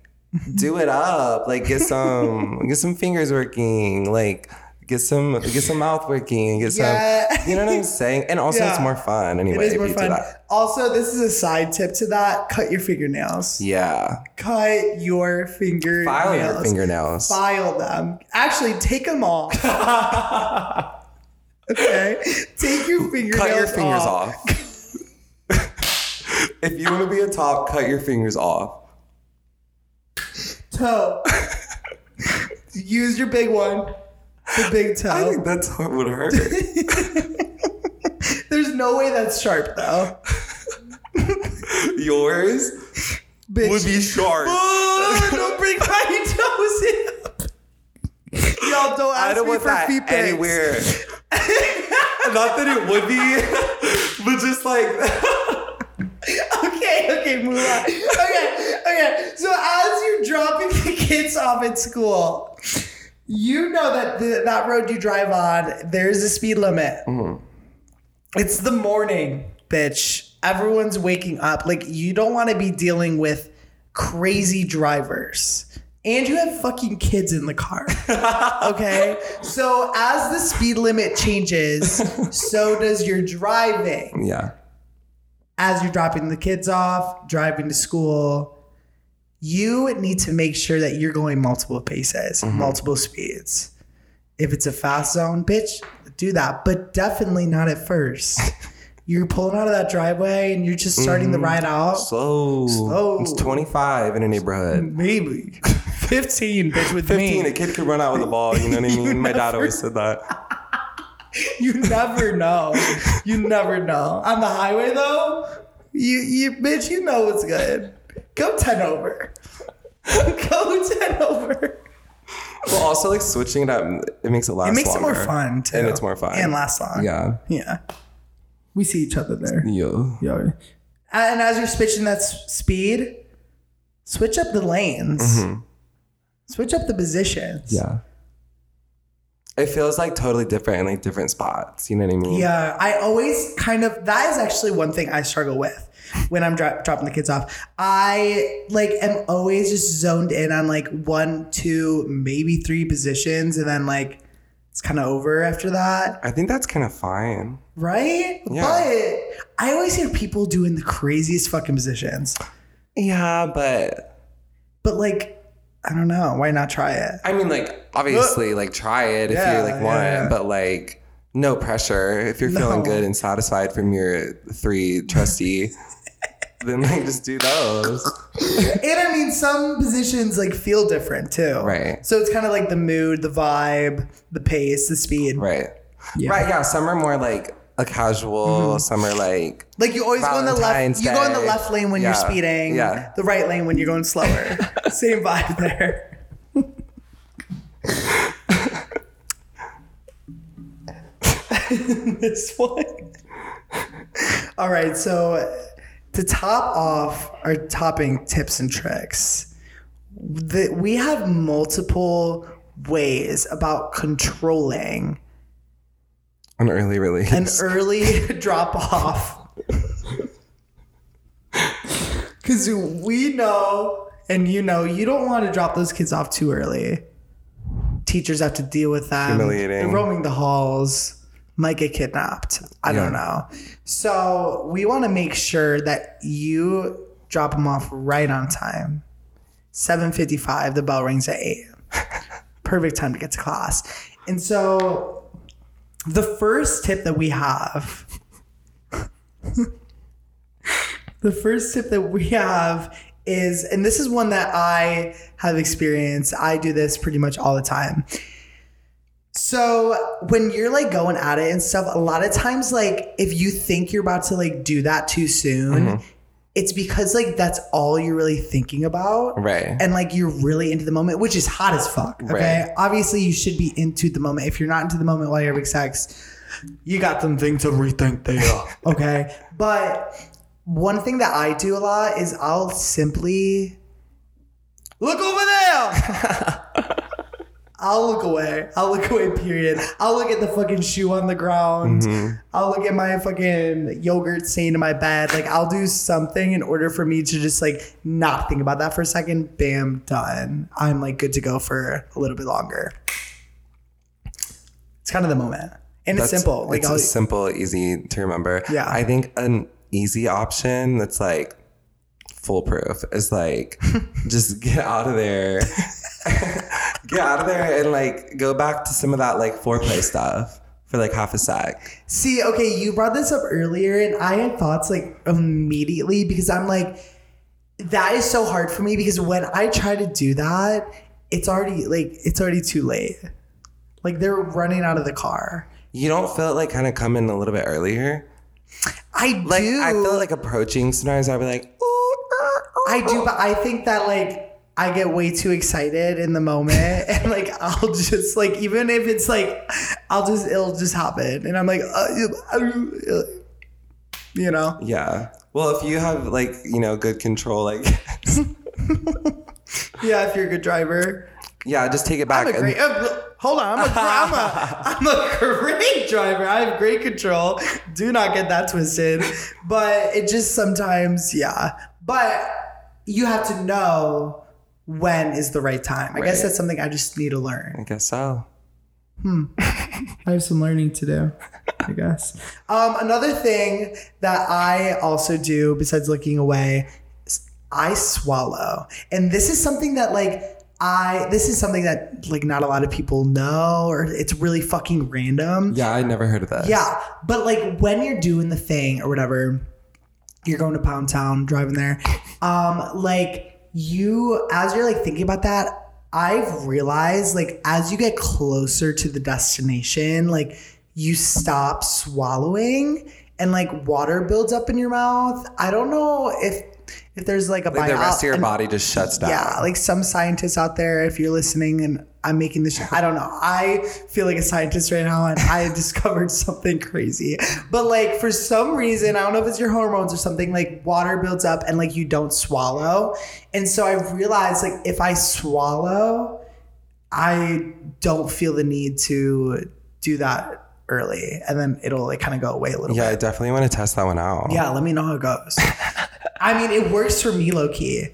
do it up. Like get some, get some fingers working. Like. Get some, get some mouth working. and Get some, you know what I'm saying. And also, it's more fun anyway. It is more fun. that. Also, this is a side tip to that. Cut your fingernails. Yeah. Cut your fingernails. File your fingernails. File them. Actually, take them off. okay. Take your fingernails cut your fingers off. if you want to be a top, cut your fingers off. Toe. Use your big one. The big toe. I think that's what would hurt. There's no way that's sharp though. Yours Bitch. would be sharp. Oh, don't bring my toes in. Y'all don't I ask don't me want for that feet pics. anywhere. Not that it would be, but just like Okay, okay, move on. Okay, okay. So as you're dropping the kids off at school, you know that the, that road you drive on, there's a speed limit. Mm-hmm. It's the morning, bitch. Everyone's waking up. Like, you don't want to be dealing with crazy drivers. And you have fucking kids in the car. Okay? So, as the speed limit changes, so does your driving Yeah. as you're dropping the kids off, driving to school, you need to make sure that you're going multiple paces, mm-hmm. multiple speeds. If it's a fast zone, bitch, do that, but definitely not at first. you're pulling out of that driveway and you're just starting the mm-hmm. ride out. Slow. Slow. It's 25 in a neighborhood. Maybe 15, bitch, with 15, me. a kid could run out with a ball. You know what I mean? My dad always said that. You never know. You never know. On the highway though, you you bitch, you know what's good. Go 10 over. Go 10 over. Well, also like switching it up, it makes it last. It makes it more fun too. and it's more fun And last long. Yeah. Yeah. We see each other there. Yo. Yeah. And as you're switching that speed, switch up the lanes. Mm-hmm. Switch up the positions. Yeah. It feels like totally different in like different spots. You know what I mean? Yeah, I always kind of that is actually one thing I struggle with when I'm dro- dropping the kids off. I like am always just zoned in on like one, two, maybe three positions, and then like it's kind of over after that, I think that's kind of fine. right? Yeah. But I always hear people doing the craziest fucking positions. Yeah, but But like, I don't know. Why not try it? I mean, like, obviously, like, try it if Yeah, you like want yeah, yeah. but like, no pressure. If you're feeling good and satisfied from your three trustee, then like just do those. And I mean, some positions like feel different too. Right. So it's kind of like the mood, the vibe, the pace, the speed. Right. Right. Yeah. Some are more like a casual. Mm-hmm. Some are like Like you always go in the left. Valentine's You go in the left lane when Yeah. you're speeding. Yeah. The right lane when you're going slower. Same vibe there. this one. All right. So to top off our topping tips and tricks, the, we have multiple ways about controlling an early release. an early drop off. Because we know, and you know, you don't want to drop those kids off too early. Teachers have to deal with that. Humiliating. They're roaming the halls, might get kidnapped. I don't know. So we want to make sure that you drop them off right on time. 7.55, the bell rings at 8. Perfect time to get to class. And so the first tip that we have the first tip that we have is and this is one that i have experienced. I do this pretty much all the time. So when you're like going at it and stuff a lot of times like if you think you're about to like do that too soon mm-hmm. it's because like that's all you're really thinking about. Right. and like you're really into the moment which is hot as fuck okay? Right. obviously you should be into the moment. If you're not into the moment while you're having sex you got some things to rethink there okay? But one thing that i do a lot is i'll simply look over there I'll look away. I'll look away, period. I'll look at the fucking shoe on the ground. Mm-hmm. I'll look at my fucking yogurt stain in my bed. Like, I'll do something in order for me to just, like, not think about that for a second. Bam, done. I'm, like, good to go for a little bit longer. It's kind of the moment. And it's simple. Like, it's I'll, simple, easy to remember. Yeah. I think an easy option that's like foolproof is like just get out of there. get out of there and like go back to some of that like foreplay stuff for like half a sec. See, okay, you brought this up earlier, and I had thoughts like immediately because I'm like, that is so hard for me because when I try to do that, it's already like it's already too late. Like they're running out of the car. You don't feel it like kind of coming a little bit earlier? I Like do. I feel like approaching sometimes I'll be like, er. I do, but I think that like I get way too excited in the moment, and like I'll just like even if it's like I'll just it'll just happen, and I'm like, uh, uh, you know. Yeah. Well, if you have like, you know, good control, like Yeah, if you're a good driver. Yeah, just take it back. I'm a great. Uh, hold on, I'm a, I'm a I'm a great driver. I have great control. Do not get that twisted. But it just sometimes, yeah. But you have to know when is the right time. I guess that's something I just need to learn. I guess so. Hmm. I have some learning to do, I guess. Um, another thing that I also do besides looking away I swallow. And this is something that like I this is something that like not a lot of people know or it's really fucking random. Yeah, I never heard of that. Yeah, but like when you're doing the thing or whatever, you're going to Pound Town, driving there. Um, like you, as you're like thinking about that, I've realized like as you get closer to the destination, like you stop swallowing and like water builds up in your mouth. I don't know if if there's like a Like the bio- rest of your an- body just shuts down. yeah, like some scientists out there, if you're listening and I'm making this, I don't know. I feel like a scientist right now and I discovered something crazy. But like for some reason, I don't know if it's your hormones or something, like water builds up and like you don't swallow. And so I realized like if I swallow, I don't feel the need to do that early. And then it'll like kind of go away a little Yeah, bit. I definitely want to test that one out. Yeah, let me know how it goes. I mean, it works for me, low key.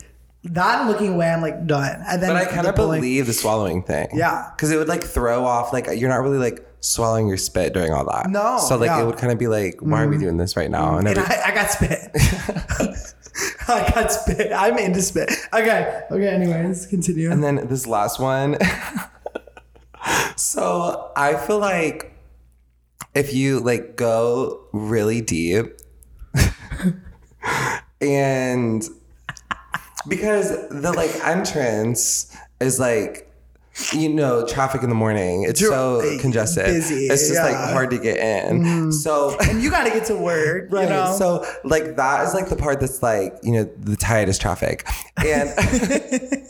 That looking away, I'm like done. And then But I kind of believe the swallowing thing. Yeah. Because it would like throw off, like, you're not really like swallowing your spit during all that. No, So, like, yeah. Mm-hmm. it would kind of be like, why are we doing this right now? And, And every- I, I got spit. I got spit. I'm into spit. Okay. Okay. Anyways, continue. and then this last one. so, I feel like if you like go really deep and because the like entrance is like you know traffic in the morning it's so congested busy, it's just like yeah. Mm-hmm. hard to get in so and you got to get to work. Right. You know? So like that is like the part that's like, you know, the tightest traffic. And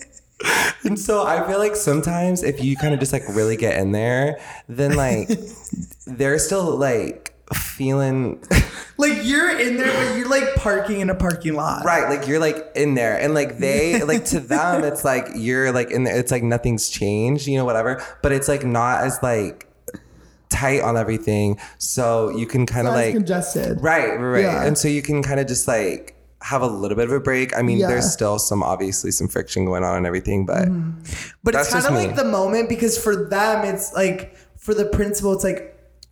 and so I feel like sometimes if you kind of just like really get in there, then like they're still like feeling like you're in there, but you're like parking in a parking lot. right, like you're like in there and like they like to them it's like you're like in there it's like nothing's changed, you know, whatever. But it's like not as like tight on everything. So you can kind of like congested. Right, right, right. Yeah. And so you can kind of just like have a little bit of a break. I mean, Yeah. there's still some obviously some friction going on and everything, but mm-hmm. But That's it's kind of like the moment because for them, it's like for the principal, it's like,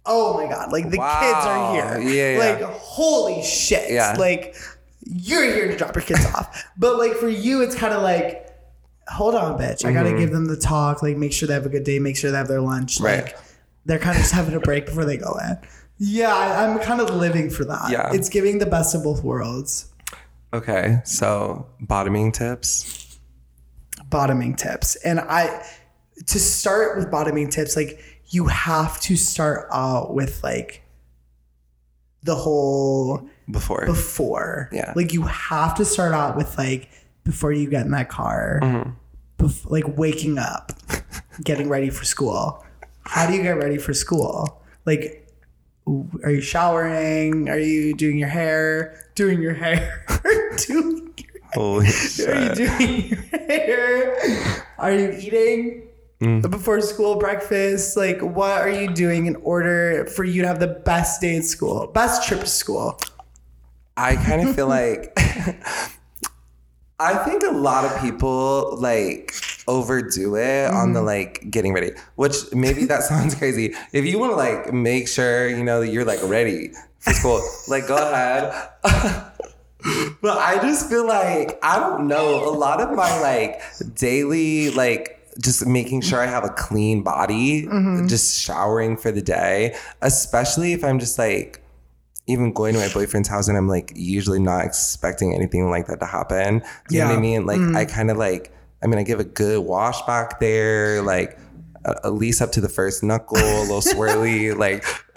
oh my god, like the Wow. kids are here. Yeah, yeah. Like holy shit. Yeah. Like you're here to drop your kids off. But like for you, it's kind of like, hold on, bitch. I Mm-hmm. gotta give them the talk. Like make sure they have a good day. Make sure they have their lunch. Right. Like they're kind of just having a break before they go in. Yeah, I, I'm kind of living for that. Yeah. It's giving the best of both worlds. okay. So bottoming tips. bottoming tips. And I to start with bottoming tips, like you have to start out with like the whole Before. before. Yeah. Like you have to start out with like before you get in that car. Mm-hmm. bef- like waking up, getting ready for school. How do you get ready for school? Like are you showering? Are you doing your hair? Doing your hair? doing your Holy are you doing your hair? Are you eating before school breakfast? Like, what are you doing in order for you to have the best day at school, best trip to school? I kind of feel like I think a lot of people like overdo it on Mm-hmm. the like getting ready, which maybe that sounds crazy. If you want to like make sure you know that you're like ready for school, like go ahead. but I just feel like I don't know a lot of my like daily like just making sure I have a clean body, Mm-hmm. just showering for the day, especially if I'm just like even going to my boyfriend's house and I'm like usually not expecting anything like that to happen. You know what I mean? Like I kind of like I mean I give a good wash back there, like at least up to the first knuckle, a little swirly, like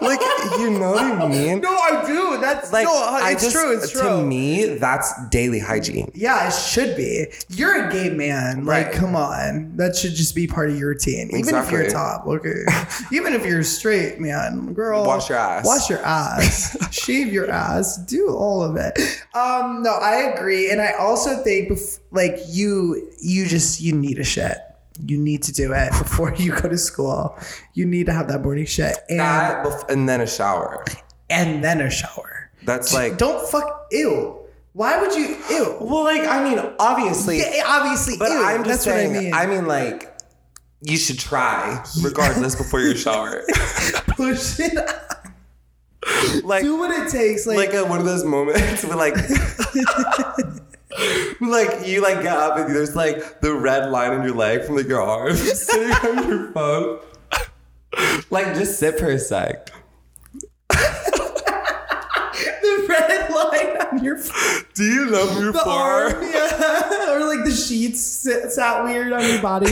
like you know what I mean? No, I do. That's Like, no, it's just, true. It's true. To me, that's daily hygiene. Yeah, it should be. You're a gay man. Like, Right. come on. That should just be part of your routine. Even if you're top, okay. Even if you're straight, man, girl. Wash your ass. Wash your ass. Shave your ass. Do all of it. Um, no, I agree. And I also think like you you just you need a shit. You need to do it before you go to school. You need to have that morning shit. And That bef- and then a shower. and then a shower. That's like Don't fuck ew. Why would you ew? well, like I mean, obviously, Yeah, obviously, but ew. I'm just That's saying. what I mean. I mean, like you should try regardless before your shower. push it. like Do what it takes. Like, like a, one of those moments where like like you like get up and there's like the red line on your leg from like your arm sitting on your phone. Like just sit for a sec. the red line on your Do you love your the arm, yeah, or like the sheets sit, sat weird on your body,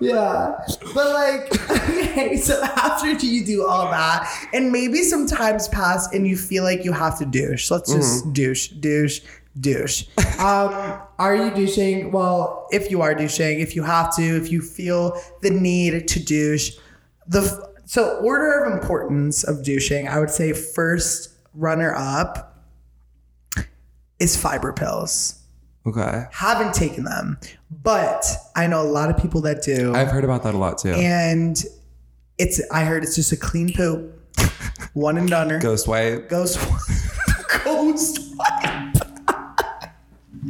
yeah. But like, okay, so after you do all that, and maybe some times pass, and you feel like you have to douche. Let's just mm-hmm. douche, douche, douche. Um, are you douching? Well, if you are douching, if you have to, if you feel the need to douche, the so order of importance of douching, I would say first runner up is fiber pills. Okay. Haven't taken them, but I know a lot of people that do. I've heard about that a lot too. and it's I heard it's just a clean poop. One and done. Ghost wipe. Ghost Ghost wipe.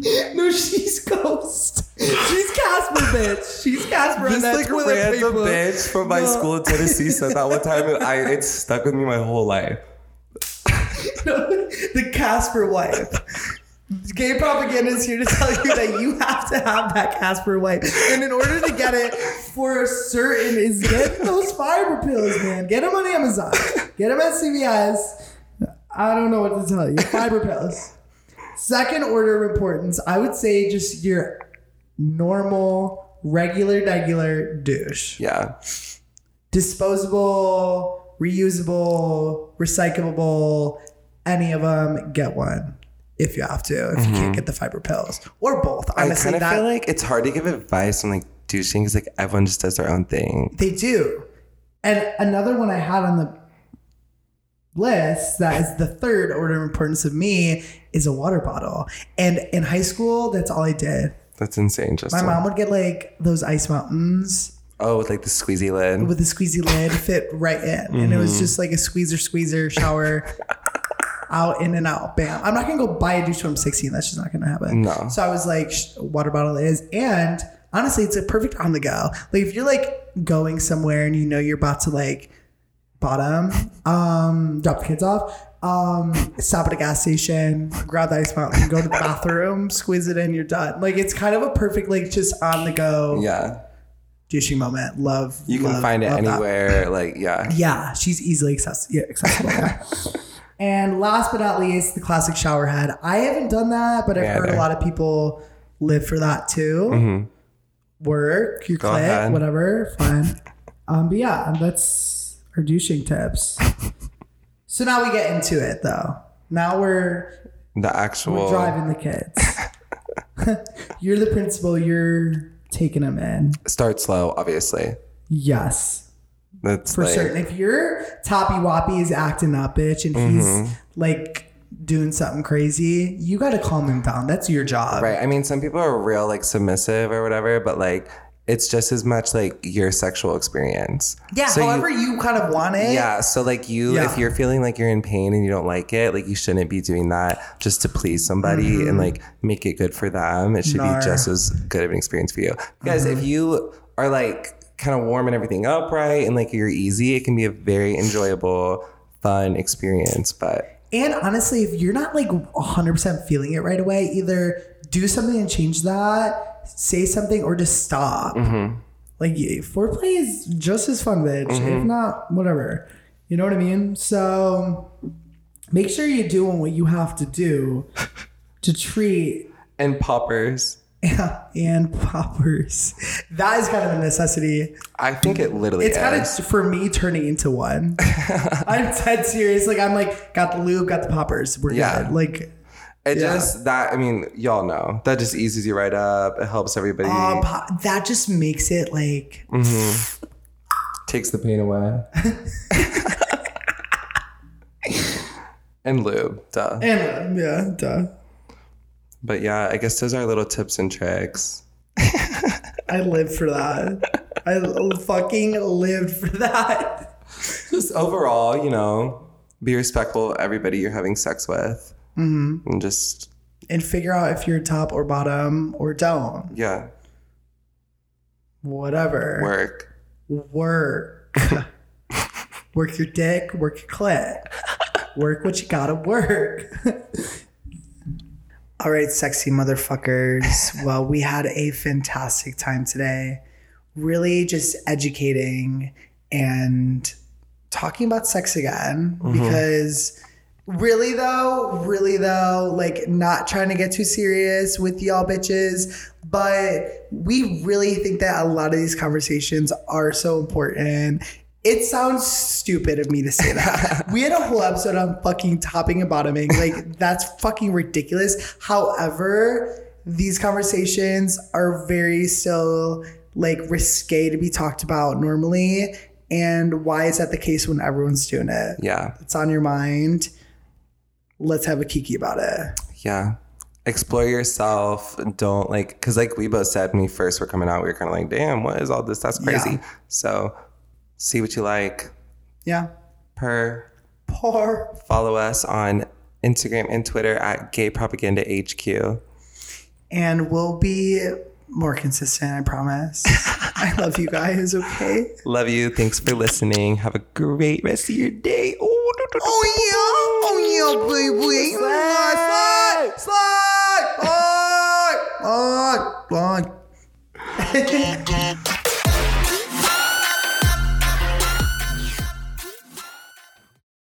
no, she's ghost. She's Casper, bitch. She's Casper. on This that like random paper. bitch from my No. school in Tennessee said that one time and I it's stuck with me my whole life. the Casper wife. Gay propaganda is here to tell you that you have to have that Casper wife, And in order to get it for certain is get those fiber pills, man. Get them on Amazon. Get them at CVS. I don't know what to tell you. Fiber pills. Second order of importance, I would say just your normal, regular, regular douche Yeah. disposable, reusable, recyclable, any of them, get one if you have to, if you can't mm-hmm. get the fiber pills or both. I Honestly, kind of feel like it's hard to give advice on like douching because like everyone just does their own thing. they do. And another one I had on the list that is the third order of importance of me is a water bottle. And in high school, that's all I did. That's insane. Just My mom would get like those ice mountains oh, with like the squeezy lid. with the squeezy lid fit right in. And it was mm-hmm. just like a squeezer, squeezer shower out, in and out. Bam. I'm not going to go buy a douche when I'm 16. That's just not going to happen. No. So I was like, water bottle is. And honestly, it's a perfect on the go. Like if you're like going somewhere and you know you're about to like bottom, um, drop the kids off. Um, stop at a gas station, grab the ice mountain, go to the bathroom, squeeze it in, you're done. Like it's kind of a perfect, like just on the go yeah. douching moment. Love. You can love- find it love that. anywhere. Like, yeah. Yeah, she's easily access- yeah, accessible. yeah. and last but not least, the classic shower head. I haven't done that, but I've Me heard a lot of people live for that too. Work, your Go clit, ahead. whatever, fine. um, but yeah, that's our douching tips. so now we get into it though. Now we're The actual. driving the kids. you're the principal. You're taking them in. Start slow, obviously. Yes. That's for like, certain. If your toppy woppy is acting up, bitch, and he's Mm-hmm. like doing something crazy, you got to calm him down. That's your job. Right. I mean, some people are real like submissive or whatever, but like it's just as much like your sexual experience. Yeah. So however you, kind of want it. Yeah. So like you, Yeah. if you're feeling like you're in pain and you don't like it, like you shouldn't be doing that just to please somebody and like make it good for them. It should Mm-hmm. Nar. Be just as good of an experience for you. Because if you are like kind of warming everything up right and like you're easy, it can be a very enjoyable, fun experience. But And honestly, if you're not like 100% feeling it right away, either do something and change that, say something, or just stop. Mm-hmm. Like foreplay is just as fun, bitch. If not, whatever. You know what I mean? So make sure you're doing what you have to do to treat and poppers. Yeah, and poppers. That is kind of a necessity. I think it literally It's kind of for me turning into one. I'm dead serious. Like I'm like, got the lube, got the poppers. We're Yeah. good. Like, It yeah. just that I mean, y'all know that just eases you right up. It helps everybody. uh, po- that just makes it like takes the pain away. and lube, duh. and lube, yeah, duh. But yeah, I guess those are little tips and tricks. I live for that. I fucking lived for that. Just overall, you know, be respectful of everybody you're having sex with. Mm-hmm. And just, And figure out if you're top or bottom or don't. yeah, Whatever. work. Work. work your dick, work your clit. Work what you gotta work. All right, sexy motherfuckers. Well, we had a fantastic time today. Really just educating and talking about sex again because really though, really though, like not trying to get too serious with y'all bitches, but we really think that a lot of these conversations are so important. It sounds stupid of me to say that. we had a whole episode on fucking topping and bottoming. Like, that's fucking ridiculous. However, these conversations are very still like risque to be talked about normally. And why is that the case when everyone's doing it? Yeah, It's on your mind. Let's have a kiki about it. yeah. Explore yourself. Don't like, because like we both said when we first were coming out, we were kind of like, damn, what is all this? That's crazy. Yeah. So see what you like. Yeah. Per Poor. follow us on Instagram and Twitter at Gay Propaganda HQ. And we'll be more consistent, I promise. I love you guys, okay? Love you. Thanks for listening. Have a great rest of your day. Oh, Oh yeah, oh yeah, baby. Slide, slide, slide, slide, slide, slide.